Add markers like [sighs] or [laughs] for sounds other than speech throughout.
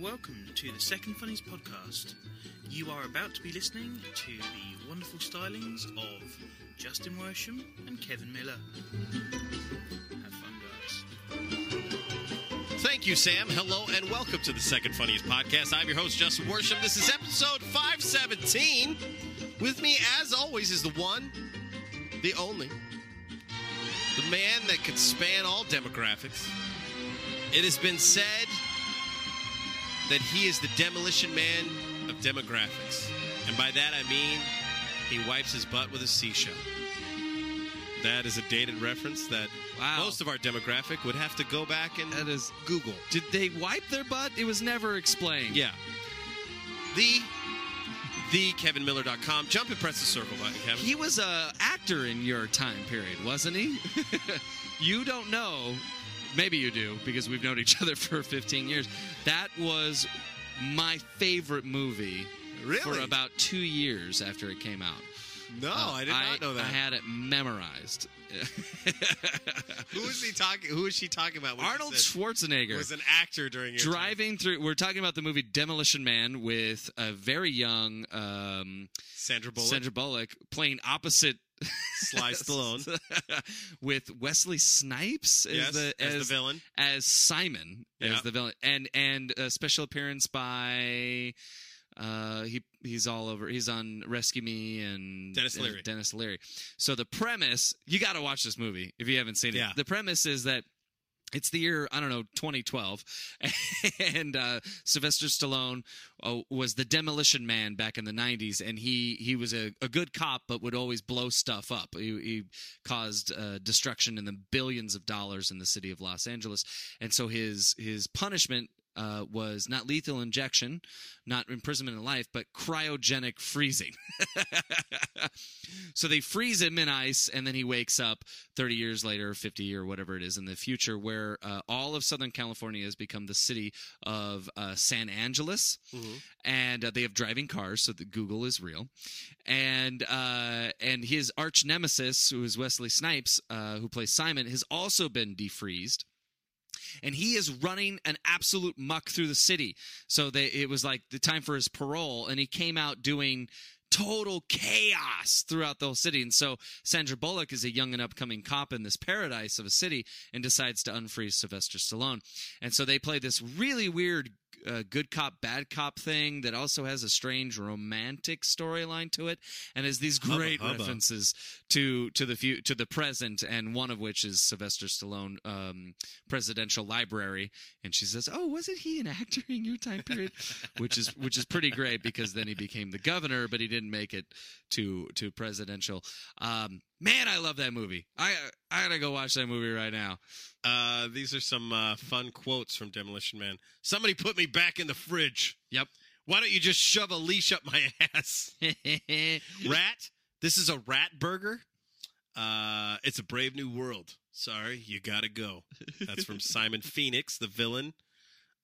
Welcome to the Second Funniest podcast. You are about to be listening to the wonderful stylings of Justin Worsham and Kevin Miller. Have fun, guys. Thank you, Sam. Hello and welcome to the Second Funniest Podcast. I'm your host, Justin Worsham. This is episode 517. With me, as always, is the one, the only, the man that could span all demographics. It has been said that he is the demolition man of demographics. And by that I mean he wipes his butt with a seashell. That is a dated reference that Wow. most of our demographic would have to go back and That is- Google. Did they wipe their butt? It was never explained. Yeah. The the KevinMiller.com. Jump and press the circle button, Kevin. He was a actor in your time period, wasn't he? [laughs] you don't know. Maybe you do because we've known each [laughs] other for 15 years. That was my favorite movie for about two years after it came out. no, Uh, I did not know that. I had it memorized. [laughs] who is he talking? Who is she talking about? Arnold Schwarzenegger was an actor during driving through. We're talking about the movie Demolition Man with a very young um. Sandra Bullock, Sandra Bullock playing opposite Sly [laughs] Stallone. [laughs] with Wesley Snipes as yes, the as, as, the villain. as Simon Yeah. as the villain, and and a special appearance by. Uh, he he's all over. He's on Rescue Me and Denis Leary. Denis Leary. So the premise, you got to watch this movie if you haven't seen it. Yeah. The premise is that it's the year I don't know 2012, [laughs] and uh, Sylvester Stallone uh, was the Demolition Man back in the 90s, and he he was a, a good cop, but would always blow stuff up. He, he caused uh, destruction in the billions of dollars in the city of Los Angeles, and so his his punishment. Uh, was not lethal injection, not imprisonment in life, but cryogenic freezing. [laughs] so they freeze him in ice, and then he wakes up 30 years later, 50 or whatever it is in the future, where uh, all of Southern California has become the city of uh, San Angeles, and uh, they have driving cars, so that Google is real. And uh, and his arch nemesis, who is Wesley Snipes, uh, who plays Simon, has also been defreezed and he is running an absolute muck through the city. So they, it was like the time for his parole, and he came out doing total chaos throughout the whole city. And so Sandra Bullock is a young and upcoming cop in this paradise of a city and decides to unfreeze Sylvester Stallone. And so they play this really weird uh, good cop bad cop thing that also has a strange romantic storyline to it. And has these great hubba. references to to the fu- to the present and one of which is Sylvester Stallone um, presidential library. And she says oh wasn't he an actor in your time period? [laughs] Which is which is pretty great because then he became the governor but he didn't make it to to presidential. Um, man I love that movie I I gotta go watch that movie right now Uh, these are some uh, fun quotes from Demolition Man. Somebody put me back in the fridge. yep Why don't you just shove a leash up my [laughs] ass? [laughs] rat. This is a rat burger. Uh, it's a brave new world. Sorry, you gotta go. That's from [laughs] Simon Phoenix, the villain.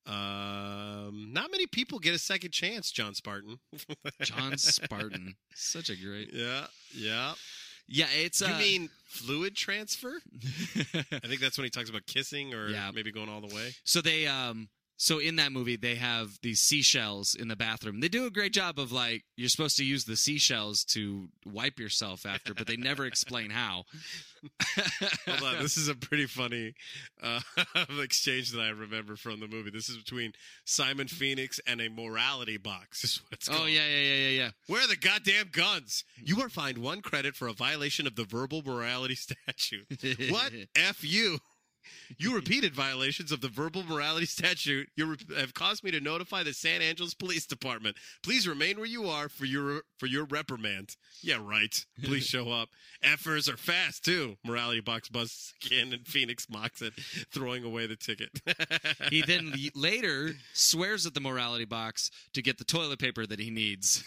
Um, not many people get a second chance, John Spartan. John Spartan such a great yeah, yeah. Yeah, it's. Uh, You mean fluid transfer? [laughs] I think that's when he talks about kissing or Yeah. maybe going all the way. So they um so in that movie they have these seashells in the bathroom. They do a great job of like you're supposed to use the seashells to wipe yourself after, but they never explain how. [laughs] Hold on, this is a pretty funny uh, [laughs] exchange that I remember from the movie. This is between Simon Phoenix and a morality box. Is what it's Oh called. yeah, yeah, yeah, yeah, Where are the goddamn guns? You are fined one credit for a violation of the verbal morality [laughs] statute. what? F you. You repeated violations of the verbal morality [laughs] statute. You re- have caused me to notify the San Angeles Police Department. Please remain where you are for your for your reprimand. Yeah, right. Please show up. Effers are fast too. Morality box busts again, and Phoenix mocks it, throwing away the ticket. [laughs] He then later swears at the morality box to get the toilet paper that he needs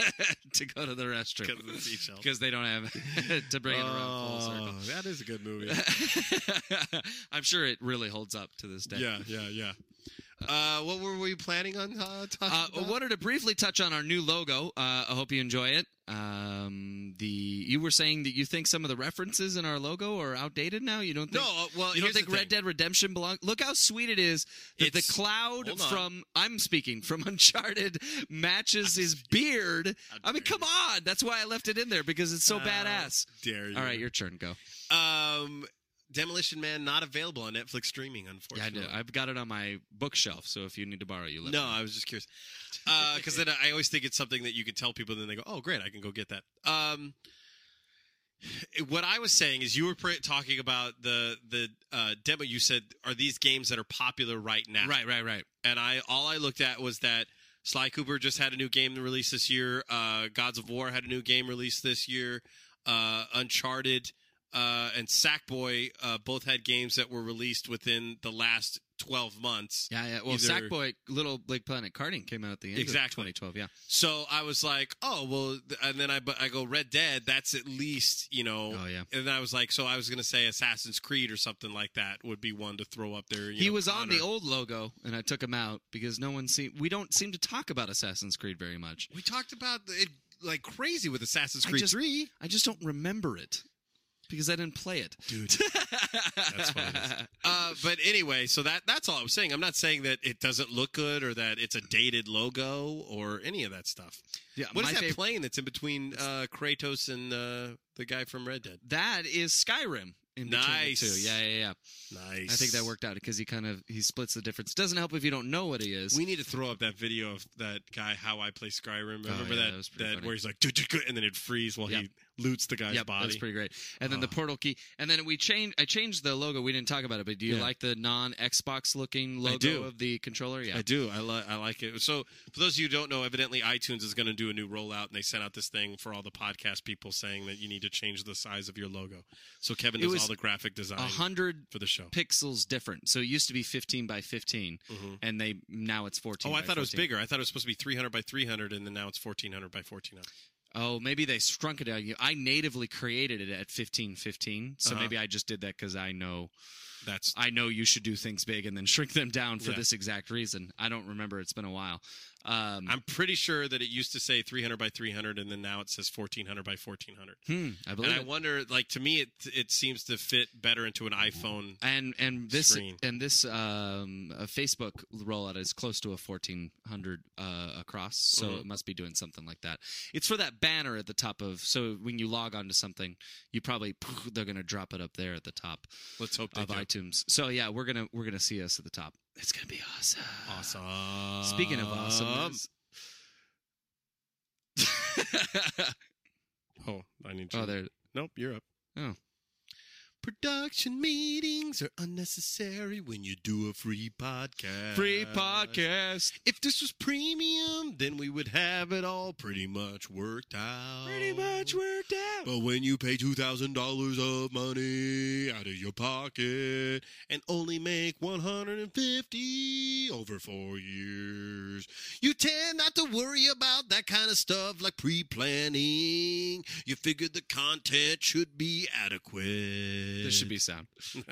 [laughs] to go to the restroom Because of the seashell. because they don't have to bring it around full oh, circle. Oh, that is a good movie. I'm sure it really holds up to this day. yeah, yeah, yeah. Uh, what were we planning on uh, talking Uh, I wanted to briefly touch on our new logo. Uh, I hope you enjoy it. Um, the you were saying that you think some of the references in our logo are outdated now. You don't think? No, uh, well, you don't think Red. Dead Redemption belongs? Look how sweet it is that It's- the cloud from I'm speaking from [laughs] Uncharted matches his beard. I mean, come on. That's why I left it in there because it's so badass. Dare you? All right, your turn. Go. Um, Demolition Man not available on Netflix streaming, Yeah, I unfortunately. I've got it on my bookshelf. So if you need to borrow, you let no, me No, I was just curious. Because then I always think it's something that you can tell people, and then they go, "Oh, great, I can go get that." Um, what I was saying is, you were pre- talking about the the uh, demo. You said, "Are these games that are popular right now?" Right, right, right. and I all I looked at was that Sly Cooper just had a new game released this year. Uh, Gods of War had a new game released this year. Uh, Uncharted uh, and Sackboy uh, both had games that were released within the last twelve months. Yeah, yeah. Well, Either- Sackboy, Little Big Planet karting came out at the end Exactly. of 2012. Yeah. So I was like, oh well, and then I I go Red Dead. That's at least you know. Oh, yeah. And then I was like, so I was gonna say Assassin's Creed or something like that would be one to throw up there. he know, was on the old logo, and I took him out because no one seem. We don't seem to talk about Assassin's Creed very much. We talked about it like crazy with Assassin's I Creed just- Three. I just don't remember it because I didn't play it, dude. That's funny. [laughs] Uh, but anyway, so that that's all I was saying. I'm not saying that it doesn't look good or that it's a dated logo or any of that stuff. Yeah, What is that fav- plane that's in between uh, Kratos and uh, the guy from Red Dead? That is Skyrim. In between Nice. the two. Yeah, yeah, yeah. Nice. I think that worked out because he kind of he splits the difference. Doesn't help if you don't know what he is. We need to throw up that video of that guy how I play Skyrim. Oh, Remember yeah, that that was that, where he's like and then it freeze while Yep. he loots the guy's Yep, body. that's pretty great. And then the portal key, and then we changed. I changed the logo. We didn't talk about it, but do you Yeah. like the non Xbox looking logo of the controller? Yeah, I do. I, li- I like it. So, for those of you who don't know, evidently iTunes is going to do a new rollout, and they sent out this thing for all the podcast people saying that you need to change the size of your logo. So, Kevin does all the graphic design a hundred for the show. pixels different. So it used to be 15 by 15, Mhm. and they now it's 14. Oh, I thought it was bigger. I thought it was supposed to be 300 by 300, and then now it's 1400 by 1400. Oh, maybe they shrunk it. You- I natively created it at 1515, so Uh-huh. maybe I just did that because I know That's I know you should do things big and then shrink them down for Yeah. this exact reason. I don't remember. It's been a while. Um, I'm pretty sure that it used to say 300 by 300, and then now it says 1400 by 1400. hmm, I believe And I wonder, like to me, it it seems to fit better into an iPhone. and and this Screen. and this um, Facebook rollout is close to a fourteen hundred uh, across, so Mhm. it must be doing something like that. It's for that banner at the top of. So when you log onto something, you probably they're going to drop it up there at the top Let's hope they of do. iTunes. So yeah, we're gonna we're gonna see us at the top. It's gonna be awesome. Awesome. Speaking of awesome. [laughs] Oh, I need to. oh, there. Nope, you're up. Oh. Production meetings are unnecessary when you do a free podcast. Free podcast. If this was premium, then we would have it all pretty much worked out. Pretty much worked out. But when you pay two thousand dollars of money out of your pocket and only make one hundred and fifty over four years, you tend not to worry about that kind of stuff like pre-planning. You figure the content should be adequate. There should be sound. [laughs]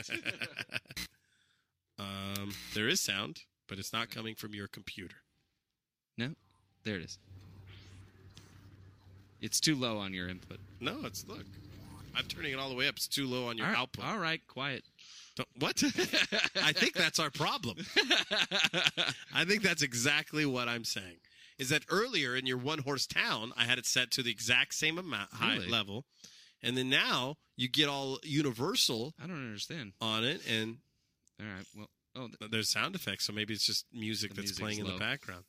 um, there is sound, but it's not coming from your computer. No, there it is. It's too low on your input. No, it's look. I'm turning it all the way up. It's too low on your all right, output. all right, quiet. Don't- What? [laughs] I think that's our problem. I think that's exactly what I'm saying. Is that earlier in your one horse town, I had it set to the exact same amount high Really? level, and then now you get all universal I don't understand. on it, and All right, well, oh, th- there's sound effects, so maybe it's just music that's playing in the background.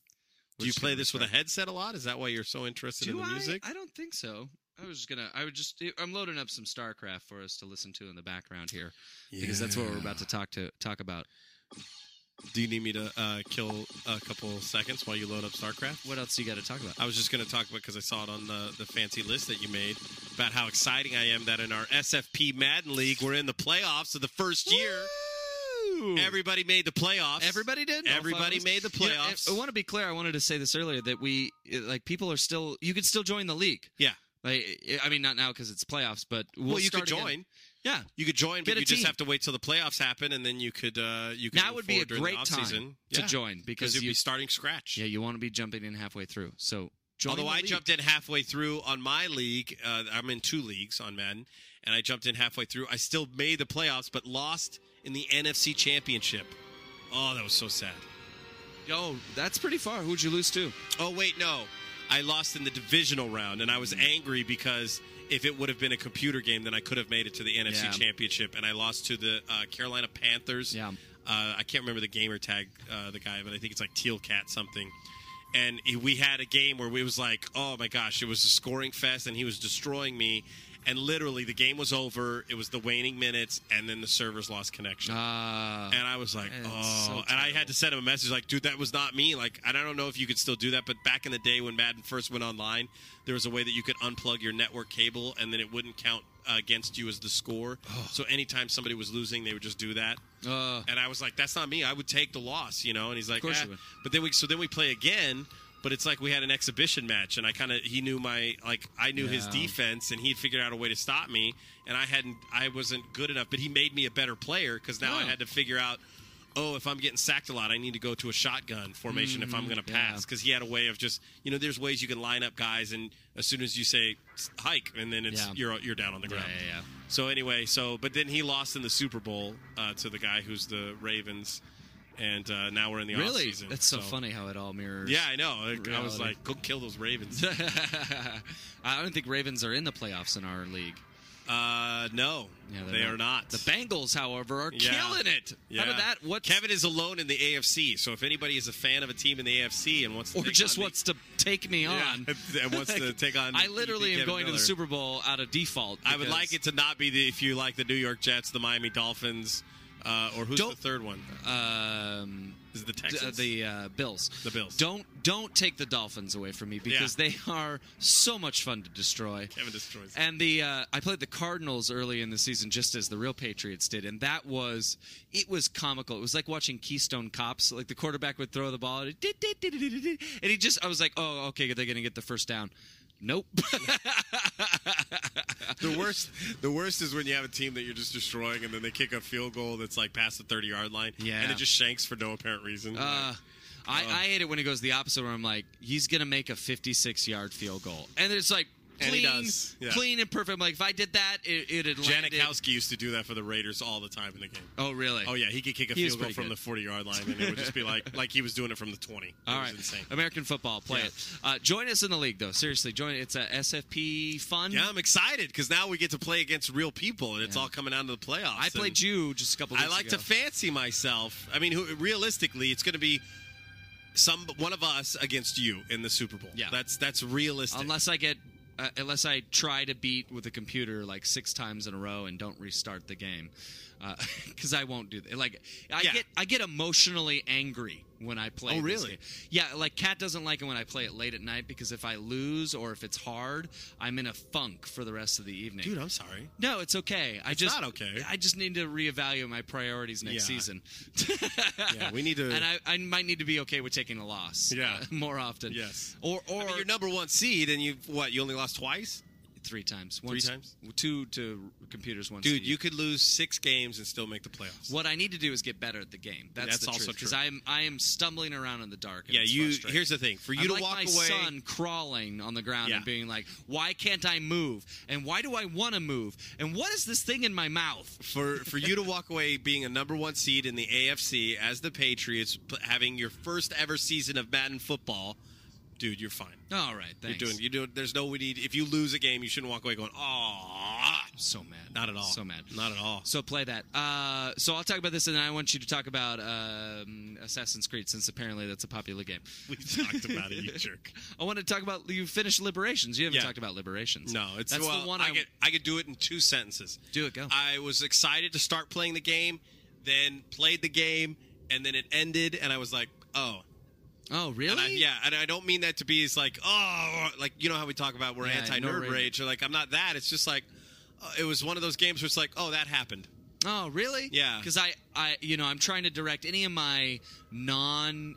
We're Do you play this with a headset a lot? Is that why you're so interested do in the I? music? I don't think so. I was just gonna. I would just. I'm loading up some StarCraft for us to listen to in the background here because that's what we're about to talk to talk about. Do you need me to uh, kill a couple seconds while you load up StarCraft? What else do you got to talk about? I was just going to talk about because I saw it on the, the fancy list that you made about how exciting I am that in our SFP Madden League we're in the playoffs of the first year. Everybody made the playoffs. Everybody did. Everybody made the You know, playoffs. I want to be clear. I wanted to say this earlier that we like people are still. You could still join the league. Yeah. Like I mean, not now because it's playoffs, but we'll, Well, you start could again. join. Yeah. You could join, Get but you just have to wait till the playoffs happen, and then you could uh, you could move would be a forward during the great time to Yeah. join because you'd you be starting scratch. yeah you want to be jumping in halfway through. So Although I league. jumped in halfway through on my league, uh, I'm in two leagues on Madden, and I jumped in halfway through. I still made the playoffs, but lost in the NFC Championship. Oh, that was so sad. Oh, that's pretty far. Who'd you lose to? Oh wait, no, I lost in the divisional round, and I was angry because if it would have been a computer game, then I could have made it to the NFC Yeah. Championship, and I lost to the uh, Carolina Panthers. Yeah. Uh, I can't remember the gamer tag, uh, the guy, but I think it's like Teal Cat something. And we had a game where we was like, oh my gosh, it was a scoring fest, and he was destroying me. And literally, the game was over. It was the waning minutes, and then the servers lost connection. Uh, And I was like, oh. so and I had to send him a message like, dude, that was not me. Like, and I don't know if you could still do that, but back in the day when Madden first went online, there was a way that you could unplug your network cable and then it wouldn't count uh, against you as the score. So anytime somebody was losing, they would just do that. uh, And I was like, that's not me. I would take the loss, you know. And he's like, course "Eh." you would. but then we so then we play again. But it's like we had an exhibition match, and I kind of he knew my like I knew his defense, and he'd figured out a way to stop me, and I hadn't I wasn't good enough. But he made me a better player because now I Oh. had to figure out. Oh, if I'm getting sacked a lot, I need to go to a shotgun formation if I'm going to Mm, pass. Because he had a way of just, you know, there's ways you can line up guys, and as soon as you say hike, and then it's Yeah. you're you're down on the yeah, ground. yeah, yeah. So anyway, so but then he lost in the Super Bowl uh, to the guy who's the Ravens, and uh, now we're in the Really? offseason. That's so, funny how it all mirrors. Yeah, I know. Like, I was like, go kill those Ravens. [laughs] I don't think Ravens are in the playoffs in our league. uh, no, Yeah, they're are not. The Bengals, however, are Yeah. killing it. Yeah. How did that? What? Kevin is alone in the AFC. So if anybody is a fan of a team in the AFC and wants to or take just wants to take me on. yeah, and wants to [laughs] take on. I literally am Kevin going to the Super Bowl out of default. I would like it to not be the if you like the New York Jets, the Miami Dolphins, uh, or who's Don't- the third one? Um, Is the d- Texans? the uh, Bills. The Bills. Don't don't take the Dolphins away from me because they are so much fun to destroy. Kevin destroys. And the uh, I played the Cardinals early in the season, just as the real Patriots did, and that was it was comical. It was like watching Keystone Cops. Like the quarterback would throw the ball, and he just I was like, oh, okay, they're gonna get the first down. Nope. [laughs] The worst, the worst is when you have a team that you're just destroying, and then they kick a field goal that's like past the 30 yard line, Yeah. and it just shanks for no apparent reason. Uh, I, I hate it when it goes the opposite, where I'm like, he's gonna make a 56 yard field goal, and it's like And he clean, does, yeah. clean and perfect. I'm like, if I did that, it, it'd landed. Janikowski used to do that for the Raiders all the time in the game. Oh, really? Oh yeah, he could kick a He was field goal pretty from good. the 40 yard line, and it would just be like [laughs] like he was doing it from the 20. It All was right, insane. American football, play Yeah. it. Uh, join us in the league, though. Seriously, join. It's a SFP fun. Yeah, I'm excited because now we get to play against real people, and it's Yeah. all coming down to the playoffs. I played you just a couple. I like ago. to fancy myself. I mean, who, realistically, it's going to be some one of us against you in the Super Bowl. Yeah. that's that's realistic. unless I get. Uh, unless I try to beat with a computer like six times in a row and don't restart the game, [laughs] because I won't do that. Like I Yeah. get, I get emotionally angry when I play. Oh, really? Yeah, like Kat doesn't like it when I play it late at night because if I lose or if it's hard, I'm in a funk for the rest of the evening. Dude, I'm sorry. No, it's okay. I just not okay. I just need to reevaluate my priorities next Yeah. season. [laughs] Yeah, we need to. [laughs] and I, I might need to be okay with taking a loss. Yeah. uh, more often. Yes. Or or I mean, you're number one seed, and you what? You only lost twice. Three times. Three Once- times? Two to computers. Once. Dude, you could lose six games and still make the playoffs. What I need to do is get better at the game. That's, That's the also Because true. I am I am stumbling around in the dark. Yeah, you. Here's the thing: for you I'm to like walk my away, son crawling on the ground Yeah. and being like, "Why can't I move? And why do I want to move? And what is this thing in my mouth?" for for you to walk away being a number one seed in the AFC as the Patriots, having your first ever season of Madden football, dude, you're fine. All right, thanks. You're doing. You doing. There's no We need. If you lose a game, you shouldn't walk away going, "Oh, so mad. not at all. So mad. Not at all." So play that. Uh, so I'll talk about this, and then I want you to talk about um, Assassin's Creed, since apparently that's a popular game. [laughs] we talked about it, you [laughs] jerk. I want to talk about you finished Liberations. You haven't Yeah. talked about Liberations. No, it's that's well, the one I I, could I could do it in two sentences. Do it, go. I was excited to start playing the game, then played the game, and then it ended, and I was like, "Oh." Oh, really? And I, yeah, and I don't mean that to be as like, oh, like you know how we talk about we're Yeah, anti nerd rage. rage, or like I'm not that. It's just like uh, it was one of those games where it's like, oh, that happened. Oh, really? Yeah. Because I, I, you know, I'm trying to direct any of my non.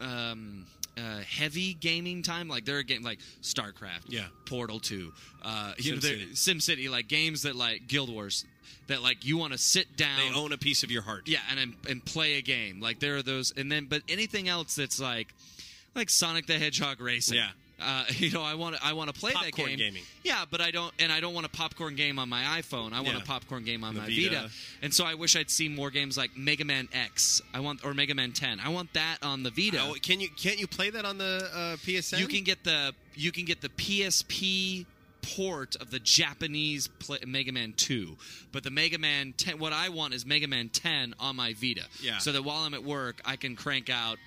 Um, uh, heavy gaming time, like there are games like StarCraft, Yeah. Portal Two, uh, you know, SimCity. SimCity, like games that like Guild Wars, that like you want to sit down, They own a piece of your heart. yeah, and and play a game. Like there are those, and then but anything else that's like like Sonic the Hedgehog racing. Yeah. Uh, [laughs] you know, I want to I want to play that game. gaming. Yeah, but I don't, and I don't want a popcorn game on my iPhone. I want Yeah. a popcorn game on The my Vita. Vita. And so I wish I'd see more games like Mega Man X. I want or Mega Man 10. I want that on the Vita. Oh, can you can't you play that on the uh, PSN? you can get the you can get the PSP port of the Japanese play, Mega Man 2. But the Mega Man 10 what I want is Mega Man 10 on my Vita. Yeah. So that while I'm at work, I can crank out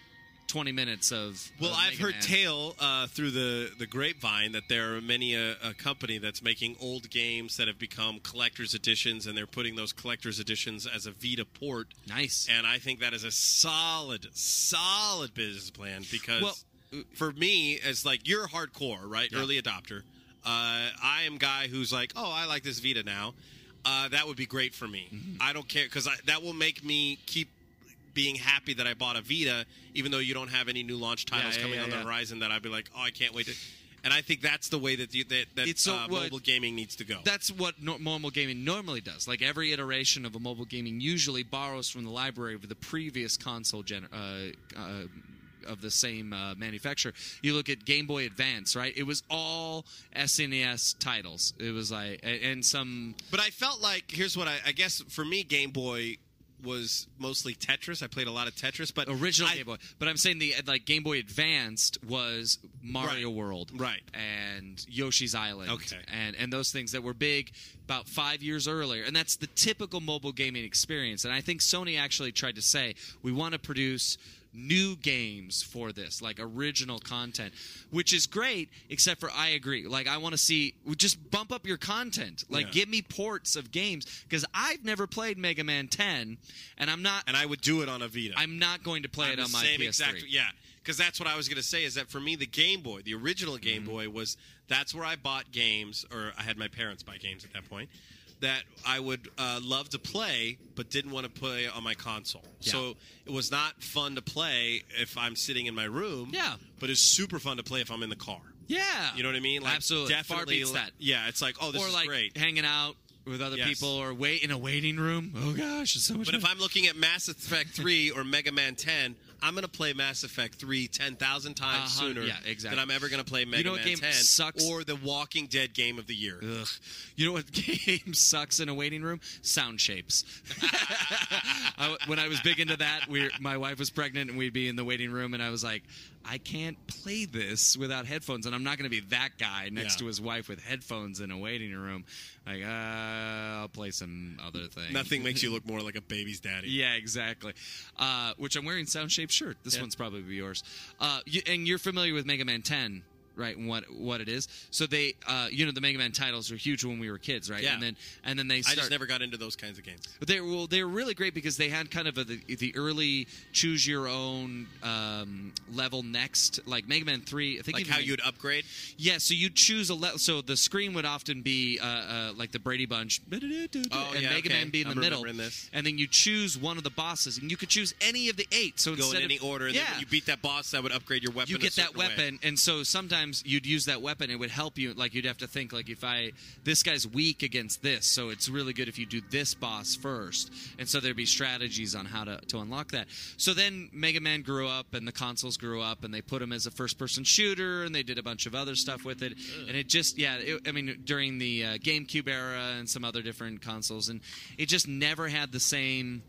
20 minutes of Well, of I've Mega heard Man. tale uh, through the, the grapevine that there are many a, a company that's making old games that have become collector's editions, and they're putting those collector's editions as a Vita port. Nice. And I think that is a solid, solid business plan because Well, for me, as like you're hardcore, right? Yeah. Early adopter. Uh, I am guy who's like, oh, I like this Vita now. Uh, that would be great for me. Mm-hmm. I don't care because that will make me keep being happy that I bought a Vita, even though you don't have any new launch titles yeah, coming yeah, on yeah. the horizon. That I'd be like, oh, I can't wait to. And I think that's the way that the, that, that so- uh, mobile gaming needs to go. That's what no- mobile gaming normally does. Like every iteration of a mobile gaming usually borrows from the library of the previous console gen- uh, uh, of the same uh, manufacturer. You look at Game Boy Advance, right? It was all SNES titles. It was like and some But I felt like here's what I, I guess for me, Game Boy was mostly Tetris. I played a lot of Tetris, but original I- Game Boy. But I'm saying the like Game Boy Advanced was Mario Right. World, Right. and Yoshi's Island, Okay. and and those things that were big about five years earlier, and that's the typical mobile gaming experience. And I think Sony actually tried to say we want to produce new games for this like original content which is great except for i agree like i want to see just bump up your content like Yeah. give me ports of games because i've never played mega man 10 and i'm not and I would do it on a Vita. I'm not going to play I'm it on my same PS3. exact yeah because that's what I was going to say is that for me the Game Boy the original Game Mm-hmm. Boy was that's where I bought games or I had my parents buy games at that point that I would uh, love to play but didn't want to play on my console so it was not fun to play if I'm sitting in my room Yeah. but it's super fun to play if I'm in the car Yeah, you know what I mean like Absolutely, definitely far beats that. yeah it's like oh this or is like great hanging out with other Yes. people, or wait in a waiting room. Oh gosh, it's so much. But if. I'm looking at Mass Effect 3 or Mega Man 10, I'm going to play Mass Effect 3 10,000 times Uh-huh, sooner yeah, exactly. than I'm ever going to play Mega know what Man game 10 sucks? or the Walking Dead game of the year. Ugh. You know what [laughs] game sucks in a waiting room? Sound shapes. [laughs] I, when I was big into that, we my wife was pregnant and we'd be in the waiting room, and I was like, I can't play this without headphones, and I'm not going to be that guy next Yeah. to his wife with headphones in a waiting room. Like, uh, I'll play some other thing. Nothing makes you [laughs] look more like a baby's daddy. Yeah, exactly. Uh, which I'm wearing sound shaped shirt. This Yeah. one's probably yours. Uh, you, and you're familiar with Mega Man 10, right? And what what it is. So they, uh, you know, the Mega Man titles were huge when we were kids, right? Yeah. And then and then they I just never got into those kinds of games. But they were well, they were really great because they had kind of a, the, the early choose your own um, level next, like Mega Man Three. I think Like how Meg- you'd upgrade. yeah, so you choose a level. So the screen would often be uh, uh, like the Brady Bunch, Oh, and yeah, Mega okay. Man be in the I'm middle, remembering this. and then you choose one of the bosses, and you could choose any of the eight. So Go in any of, order. And yeah, you beat that boss, that would upgrade your weapon. you get that certain way. weapon, and so sometimes sometimes you'd use that weapon. It would help you. Like you'd have to think like if I this guy's weak against this, so it's really good if you do this boss first. And so there'd be strategies on how to to unlock that. So then Mega Man grew up, and the consoles grew up, and they put him as a first person shooter, and they did a bunch of other stuff with it. And it just yeah, it, I mean during the uh, GameCube era and some other different consoles, and it just never had the same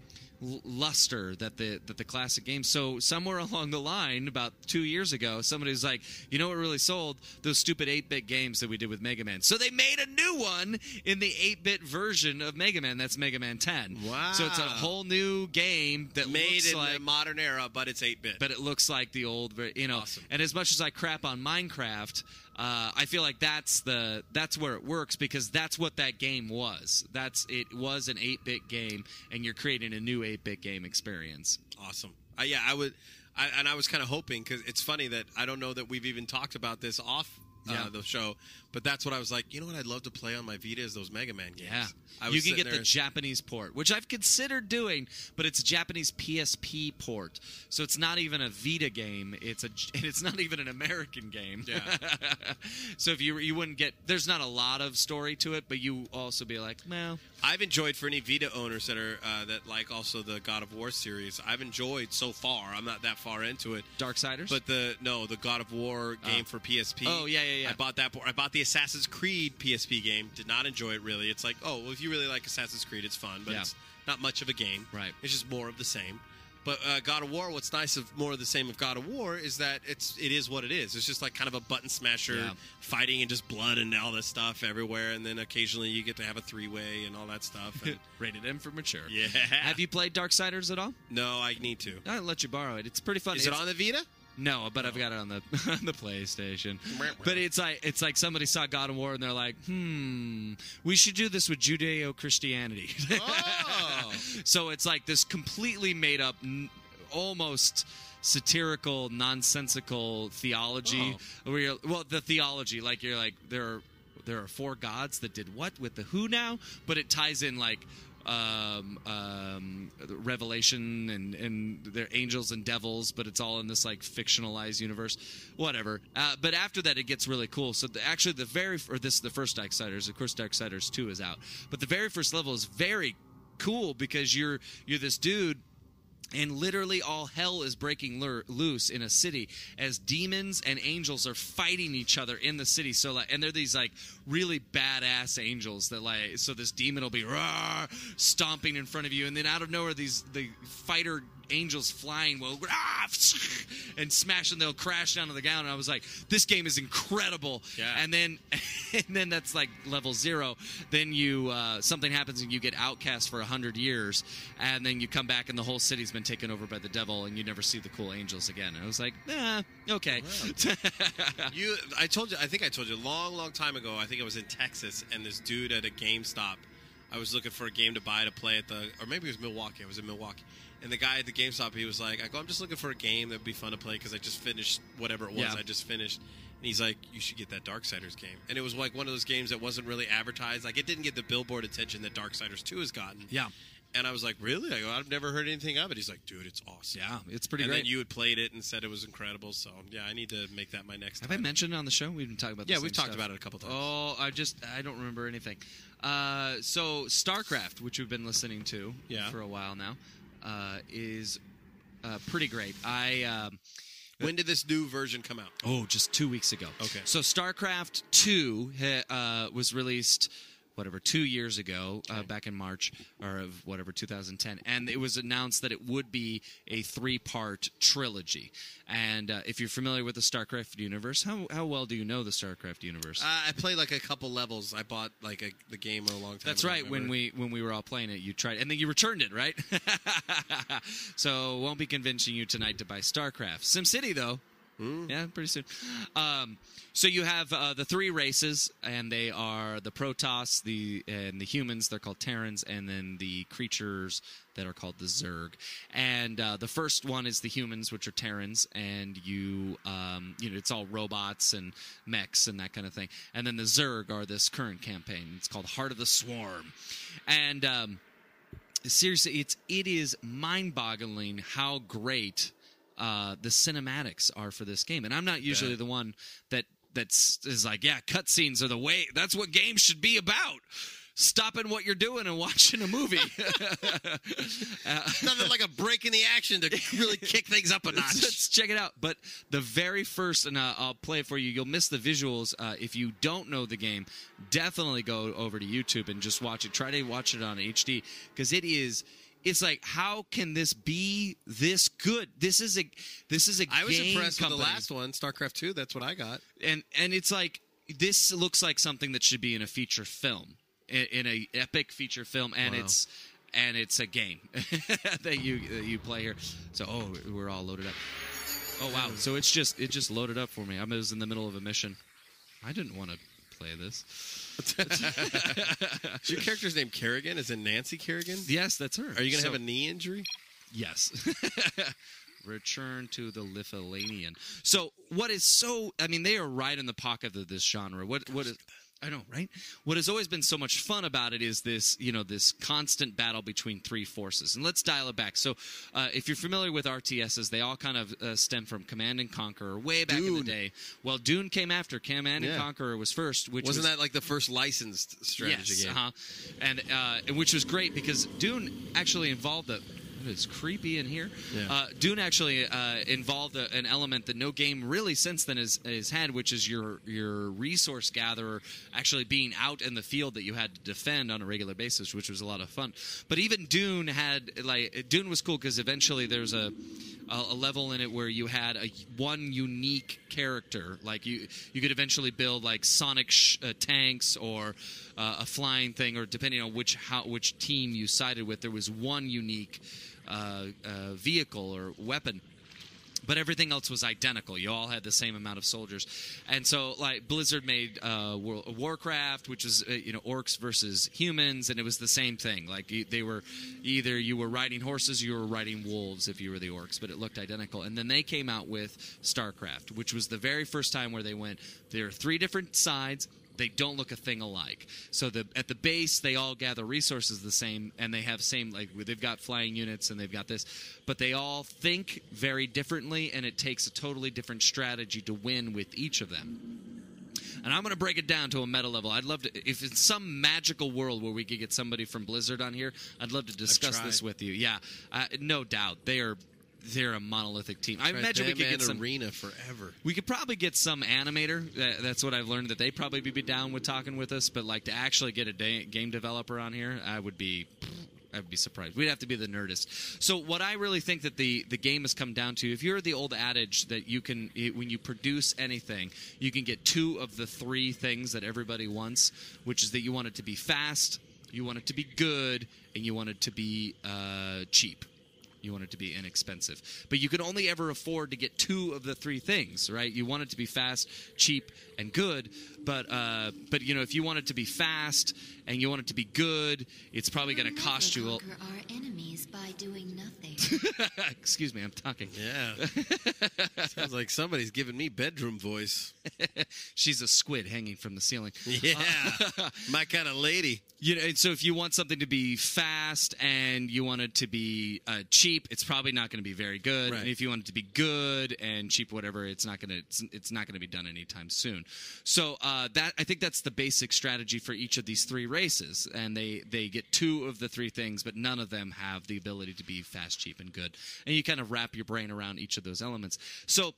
luster that the that the classic game. So somewhere [laughs] along the line, about two years ago, somebody was like, "You know what really sold those stupid 8-bit games that we did with Mega Man." So they made a new one in the 8-bit version of Mega Man. That's Mega Man 10. Wow. So it's a whole new game that Made looks in like the modern era, but it's 8 bit. but it looks like the old, you know. Awesome. And as much as I crap on Minecraft, uh, I feel like that's the that's where it works because that's what that game was. That's it was an eight bit game, and you're creating a new eight bit game experience. Awesome. Uh, yeah, I would, I, and I was kind of hoping because it's funny that I don't know that we've even talked about this off uh, Yeah. the show, but that's what I was like. You know what? I'd love to play on my Vita is those Mega Man games. Yeah, I was you can get the Japanese port, which I've considered doing, but it's a Japanese PSP port, so it's not even a Vita game. It's a [laughs] and it's not even an American game. Yeah. [laughs] so if you you wouldn't get there's not a lot of story to it, but you also be like, well, I've enjoyed for any Vita owners that are uh, that like also the God of War series. I've enjoyed so far. I'm not that far into it, Dark Darksiders. but the no the God of War game Oh. for PSP. Oh, yeah, yeah, yeah. I bought that. I bought the Assassin's Creed PSP game. Did not enjoy it really. It's like oh well, if you really like Assassin's Creed, it's fun, but Yeah. it's not much of a game. Right. It's just more of the same. But uh, God of War, what's nice of more of the same of God of War is that it's it is what it is. It's just like kind of a button smasher Yeah. fighting and just blood and all this stuff everywhere, and then occasionally you get to have a three way and all that stuff. And [laughs] rated M for mature. yeah, Have you played Darksiders at all? No, I need to. I'll let you borrow it. It's pretty fun. Is it on the Vita? No, but I've got it on the [laughs] on the PlayStation. But it's like it's like somebody saw God of War and they're like, hmm, we should do this with Judeo Christianity. Oh. [laughs] so it's like this completely made up, n- almost satirical, nonsensical theology. Where you're, well, the theology, like you're like there are there are four gods that did what with the who now, but it ties in like um, um, revelation and and they're angels and devils, but it's all in this like fictionalized universe, whatever. Uh, but after that, it gets really cool. So the, actually, the very or this is the first Darksiders. Of course, Darksiders two is out, but the very first level is very cool because you're you're this dude and literally all hell is breaking loose in a city as demons and angels are fighting each other in the city. So like and they're these like really badass angels that like so this demon will be "Rawr," stomping in front of you. And then out of nowhere these the fighter angels flying will "Ah," [laughs] and smash and they'll crash down to the ground and i was like this game is incredible Yeah. and then [laughs] and then that's like level zero then you uh, something happens and you get outcast for a hundred years and then you come back and the whole city's been taken over by the devil and you never see the cool angels again and i was like okay [laughs] You, I told you. I think I told you a long, long time ago. I think I was in Texas, and this dude at a GameStop. I was looking for a game to buy to play at the, or maybe it was Milwaukee. I was in Milwaukee, and the guy at the GameStop, he was like, "I go, I'm just looking for a game that'd be fun to play because I just finished whatever it was. Yeah. I just finished." And he's like, "You should get that Darksiders game." And it was like one of those games that wasn't really advertised. Like it didn't get the billboard attention that Darksiders Two has gotten. Yeah. And I was like, "Really?" I go, "I've never heard anything of it." He's like, "Dude, it's awesome." yeah it's pretty great. and great then you had played it and said it was incredible. So yeah, I need to make that my next. have i mentioned it on the show we've been talking about Yeah, we've talked stuff. about it a couple times. oh i just i don't remember anything uh, so starcraft which we've been listening to Yeah. for a while now uh, is uh, pretty great i um, When did this new version come out? Oh, just two weeks ago. Okay. So StarCraft Two uh, was released, whatever, two years ago, uh, back in March or of whatever 2010, and it was announced that it would be a three-part trilogy. And uh, if you're familiar with the StarCraft universe, how how well do you know the StarCraft universe? Uh, I played like a couple levels. I bought like a, the game a long time. That's right. When we when we were all playing it, you tried, and then you returned it, right? [laughs] so won't be convincing you tonight to buy StarCraft. SimCity though, yeah, pretty soon. Um, so you have uh, the three races, and they are the Protoss, the and the humans. They're called Terrans, and then the creatures that are called the Zerg. And uh, the first one is the humans, which are Terrans, and you um, you know it's all robots and mechs and that kind of thing. And then the Zerg are this current campaign. It's called Heart of the Swarm, and um, seriously, it's it is mind-boggling how great uh, the cinematics are for this game. And I'm not usually the one that that's is like, yeah, cutscenes are the way. That's what games should be about. Stopping what you're doing and watching a movie. [laughs] [laughs] Nothing like a break in the action to really [laughs] kick things up a notch. let's check it out. But the very first, and uh, I'll play it for you. You'll miss the visuals uh, if you don't know the game. Definitely go over to YouTube and just watch it. Try to watch it on HD because it is. It's like, how can this be this good? This is a this is a I was impressed company. with the last one, StarCraft Two. That's what I got. and and it's like this looks like something that should be in a feature film, in, in a epic feature film, and Wow. it's and it's a game [laughs] that you that you play here. So oh, we're all loaded up. Oh wow! So it's just it just loaded up for me. I was in the middle of a mission. I didn't want to play this. Is [laughs] your character's name Kerrigan? Is it Nancy Kerrigan? Yes, that's her. Are you gonna So- have a knee injury? Yes. [laughs] Return to the Leviathan. So, what is so? I mean, they are right in the pocket of this genre. What? What is? I know, right? What has always been so much fun about it is this, you know, this constant battle between three forces. And let's dial it back. So, uh, if you're familiar with RTSs, they all kind of uh, stem from Command and Conquer way back in the day. Well, Dune came after. Command and Yeah. Conquer was first, which Wasn't was, that like the first licensed strategy yes, game? Uh-huh. And uh, which was great because Dune actually involved a. It's creepy in here. Yeah. Uh, Dune actually uh, involved a, an element that no game really since then has, has had, which is your your resource gatherer actually being out in the field that you had to defend on a regular basis, which was a lot of fun. But even Dune had like Dune was cool because eventually there's a a, a level in it where you had a one unique character. Like you, you could eventually build like Sonic sh- uh, tanks or uh, a flying thing, or depending on which how which team you sided with, there was one unique uh, uh, vehicle or weapon but everything else was identical. You all had the same amount of soldiers, and so like Blizzard made uh, War- Warcraft, which is uh, you know orcs versus humans, and it was the same thing. Like they were either you were riding horses, you were riding wolves if you were the orcs, but it looked identical. And then they came out with StarCraft, which was the very first time where they went. There are three different sides they don't look a thing alike. So the at the base they all gather resources the same and they have same like they've got flying units and they've got this, but they all think very differently and it takes a totally different strategy to win with each of them. And I'm going to break it down to a meta level. I'd love to, if it's some magical world where we could get somebody from Blizzard on here, I'd love to discuss this with you. Yeah, uh, no doubt they are. They're a monolithic team. I Tried imagine we could get some arena forever. we could probably get some animator. That, that's what I've learned that they probably be down with talking with us. But like to actually get a da- game developer on here, I would be. I would be surprised. We'd have to be the nerdist. So what I really think that the the game has come down to, if you're the old adage that you can, when you produce anything, you can get two of the three things that everybody wants, which is that you want it to be fast, you want it to be good, and you want it to be uh, cheap. You want it to be inexpensive. But you can only ever afford to get two of the three things, right? You want it to be fast, cheap, and good. But uh, but you know, if you want it to be fast and you want it to be good, it's probably going to cost you. A, conquer our enemies by doing nothing. [laughs] excuse me, I'm talking. Yeah. [laughs] Sounds like somebody's giving me bedroom voice. [laughs] She's a squid hanging from the ceiling. Yeah. My kind of lady. You know, and so if you want something to be fast and you want it to be uh, cheap, it's probably not going to be very good. Right. And if you want it to be good and cheap, whatever, it's not going to it's, it's not going to be done anytime soon. So uh, that I think that's the basic strategy for each of these three races, and they they get two of the three things, but none of them have the ability to be fast, cheap, and good. And you kind of wrap your brain around each of those elements. So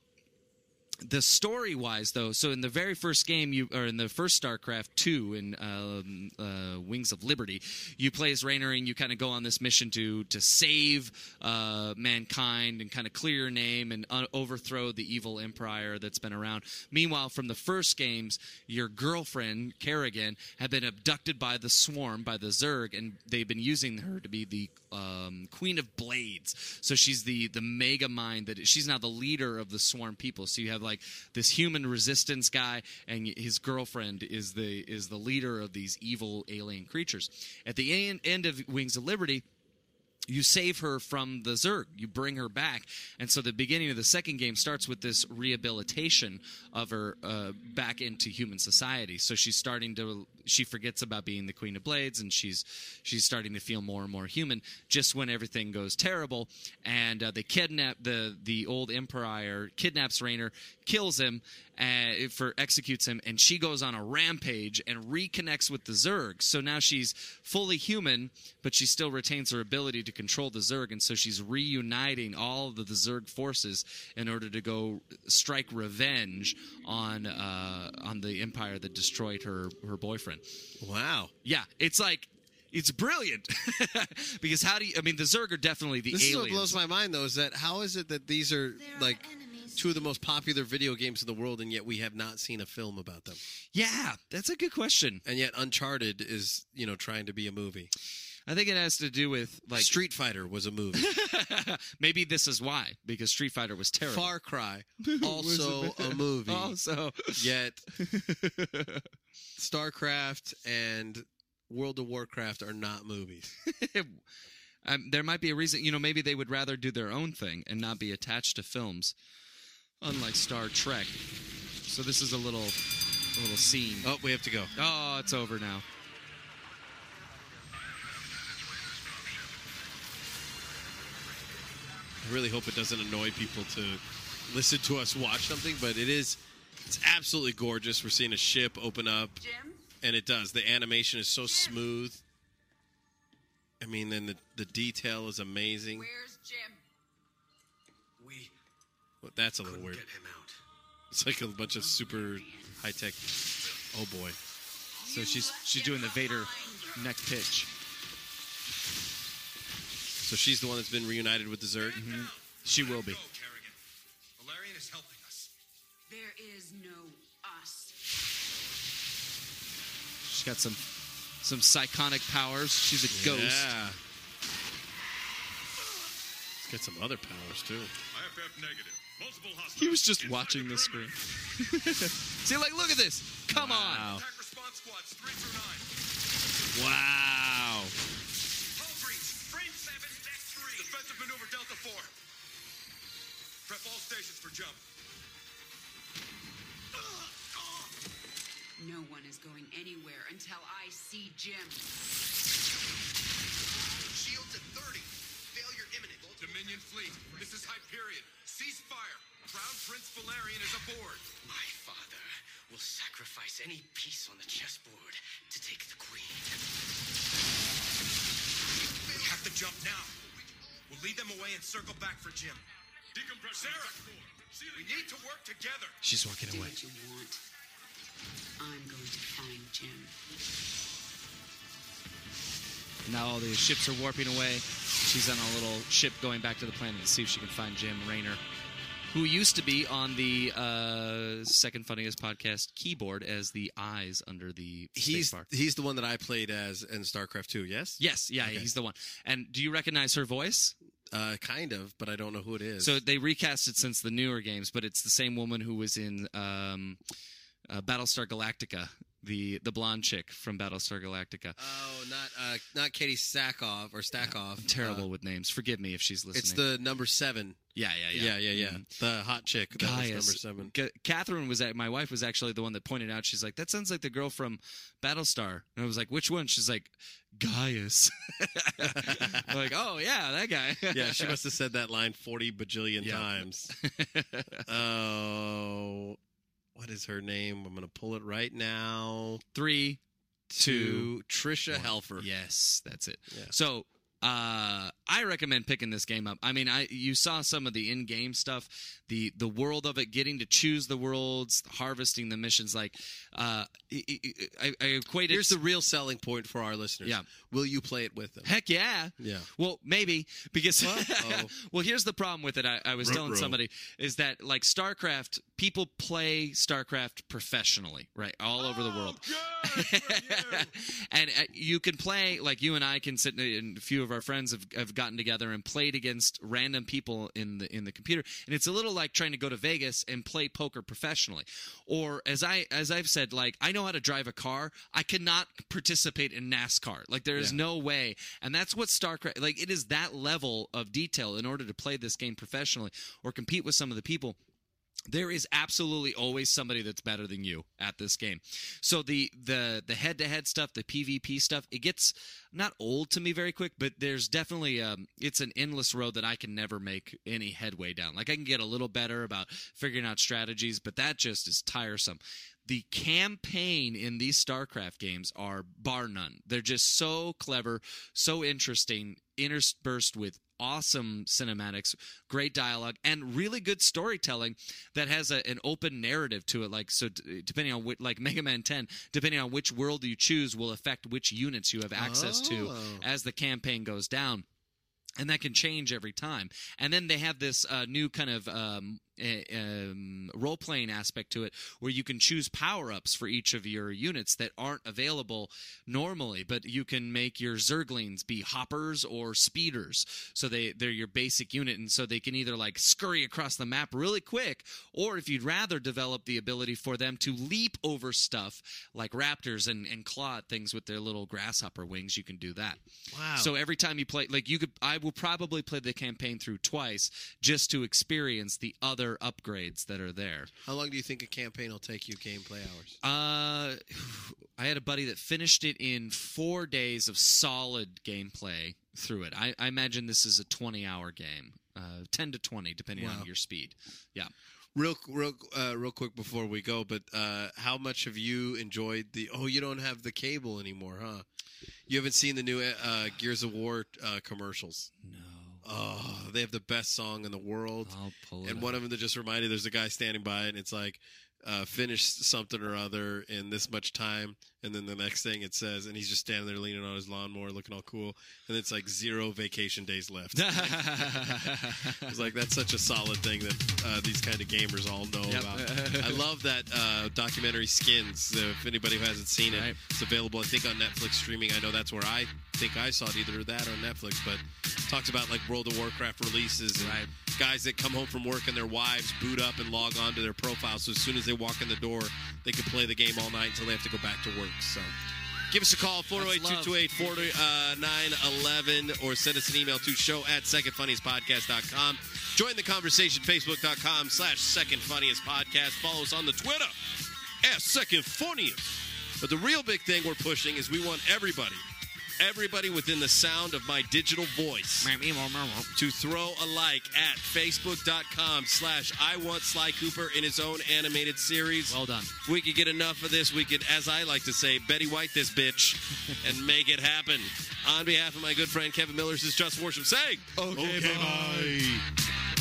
the story wise though so in the very first game you or in the first starcraft 2 in um, uh, wings of liberty you play as Raynor and you kind of go on this mission to to save uh, mankind and kind of clear your name and uh, overthrow the evil empire that's been around. Meanwhile from the first games your girlfriend kerrigan had been abducted by the swarm by the zerg and they've been using her to be the um, queen of blades. So she's the the mega mind that she's now the leader of the swarm people. So you have like this human resistance guy and his girlfriend is the is the leader of these evil alien creatures. At the end, of wings of liberty you save her from the Zerg. You bring her back, and so the beginning of the second game starts with this rehabilitation of her uh, back into human society. So she's starting to she forgets about being the Queen of Blades, and she's she's starting to feel more and more human. Just when everything goes terrible, and uh, they kidnap the the old Emperor, kidnaps Raynor, kills him, uh, for executes him, and she goes on a rampage and reconnects with the Zerg. So now she's fully human, but she still retains her ability to control the Zerg, and so she's reuniting all of the, the Zerg forces in order to go strike revenge on uh, on the Empire that destroyed her her boyfriend. Wow. Yeah, it's like. It's brilliant [laughs] because how do you? I mean, the Zerg are definitely the This is what blows my mind, though, is that how is it that these are There like are enemies. two of the most popular video games in the world, and yet we have not seen a film about them? yeah, that's a good question. And yet Uncharted is, you know, trying to be a movie. I think it has to do with like Street Fighter was a movie. [laughs] Maybe this is why because Street Fighter was terrible. Far Cry, [laughs] also a movie. Also, Yet [laughs] StarCraft and World of Warcraft are not movies. um, there might be a reason. You know, maybe they would rather do their own thing and not be attached to films, unlike Star Trek. So this is a little, a little scene. Oh, we have to go. Oh, it's over now. Really hope it doesn't annoy people to listen to us watch something, but it is it's absolutely gorgeous. We're seeing a ship open up, Jim? and it does. The animation is so smooth. I mean, then the, the detail is amazing. Where's Jim? We Well, that's a little weird. get him out. It's like a bunch of super high tech. Oh boy. So she's she's doing the Vader neck pitch. So she's the one that's been reunited with the Zerg. Mm-hmm. She will be. Go, Kerrigan. Valerian is helping us. There is no us. She's got some some psionic powers. She's a ghost. Yeah. She's got some other powers too. IFF negative. Multiple hostiles. He was just Inside watching the perimeter. screen. [laughs] See, like, look at this. Come on. Attack response squads 3 through 9. Wow. Defensive maneuver Delta 4. Prep all stations for jump. No one is going anywhere until I see Jim. Shields at 30. Failure imminent. Dominion fleet. This is Hyperion. Cease fire. Crown Prince Valerian is aboard. My father will sacrifice any piece on the chessboard to take the queen. We have to jump now. We'll lead them away and circle back for Jim. Decompress. Sarah, we need to work together. She's walking Do away. what you want. I'm going to find Jim. Now all the ships are warping away. She's on a little ship going back to the planet to see if she can find Jim Raynor, who used to be on the uh, second funniest podcast keyboard as the eyes under the He's spacebar. he's the one that I played as in StarCraft 2, yes? Yes, yeah, Okay. he's the one. And do you recognize her voice? Uh, kind of, but I don't know who it is. So they recast it since the newer games, but it's the same woman who was in um, uh, Battlestar Galactica, the the blonde chick from Battlestar Galactica. Oh, not uh, not Katie Stackoff or Stackoff. I'm terrible Uh, with names. Forgive me if she's listening. it's the number seven. yeah, yeah, yeah, Yeah, yeah, yeah. Mhm. The hot chick. That was number seven. Ca- Catherine was at my wife was actually the one that pointed out. She's like, that sounds like the girl from Battlestar, and I was like, which one? She's like, Gaius. [laughs] Like, oh yeah, that guy. [laughs] yeah, she must have said that line 40 bajillion Yeah. times. [laughs] Oh, what is her name? I'm going to pull it right now. Three, To Tricia one. Helfer. Yes, that's it. Yeah. So uh, I recommend picking this game up. I mean, I you saw some of the in-game stuff, the the world of it, getting to choose the worlds, harvesting the missions. Like, uh, I, I, I equate it. Here's the real selling point for our listeners. Yeah. Will you play it with them? Heck yeah. Yeah. Well, maybe because well, [laughs] here's the problem with it. I, I was telling Ruh-roh. somebody is that like StarCraft people play StarCraft professionally, right, all over the world. [laughs] and uh, you can play like you and I can sit, and a few of our friends have, have gotten together and played against random people in the in the computer, and it's a little like trying to go to Vegas and play poker professionally. Or as I as I've said, like I know how to drive a car, I cannot participate in NASCAR. Like there is Yeah. no way, and that's what StarCraft like. It is that level of detail in order to play this game professionally or compete with some of the people there is absolutely always somebody that's better than you at this game. So the the the head to head stuff, the PvP stuff, it gets not old to me very quick, but there's definitely um it's an endless road that I can never make any headway down. Like I can get a little better about figuring out strategies, but that just is tiresome. The campaign in these StarCraft games are bar none. They're just so clever, so interesting, interspersed with awesome cinematics, great dialogue, and really good storytelling that has a, an open narrative to it. Like so, d- depending on which, like Mega Man 10, depending on which world you choose, will affect which units you have access to Oh. as the campaign goes down. And that can change every time. And then they have this uh, new kind of um, um, role playing aspect to it where you can choose power ups for each of your units that aren't available normally, but you can make your Zerglings be hoppers or speeders. So they, they're your basic unit. And so they can either like scurry across the map really quick, or if you'd rather develop the ability for them to leap over stuff like raptors and, and claw at things with their little grasshopper wings, you can do that. Wow. So every time you play, like you could, I will probably play the campaign through twice just to experience the other upgrades that are there. How long do you think a campaign will take you gameplay hours? Uh, [sighs] I had a buddy that finished it in four days of solid gameplay through it. I, I imagine this is a 20 hour game, uh, 10 to 20, depending Wow. on your speed. Yeah. Real, real, uh, real quick before we go, but uh, how much have you enjoyed the? Oh, you don't have the cable anymore, huh? You haven't seen the new uh, Gears of War uh, commercials. No. Oh, they have the best song in the world. I'll pull it and up. one of them that just reminded there's a guy standing by it and it's like uh, finish something or other in this much time and then the next thing it says and he's just standing there leaning on his lawnmower looking all cool and it's like zero vacation days left [laughs] it's like that's such a solid thing that uh, these kind of gamers all know Yep. about [laughs] i love that uh, documentary skins if anybody who hasn't seen it Right. it's available i think on netflix streaming i know that's where i think i saw it either that or netflix but talks about like world of warcraft releases and Right. guys that come home from work and their wives boot up and log on to their profile. So as soon as they walk in the door, they can play the game all night until they have to go back to work. So give us a call, 408 228 4911, or send us an email to show at secondfunniestpodcast.com. Join the conversation, facebook.com slash second funniest podcast. Follow us on the Twitter at second funniest. But the real big thing we're pushing is we want everybody, everybody within the sound of my digital voice to throw a like at facebook.com slash I want Sly Cooper in his own animated series. Well done. If we could get enough of this, we could, as I like to say, Betty White this bitch [laughs] and make it happen. On behalf of my good friend Kevin Miller, this is Just Worship saying, Okay, bye.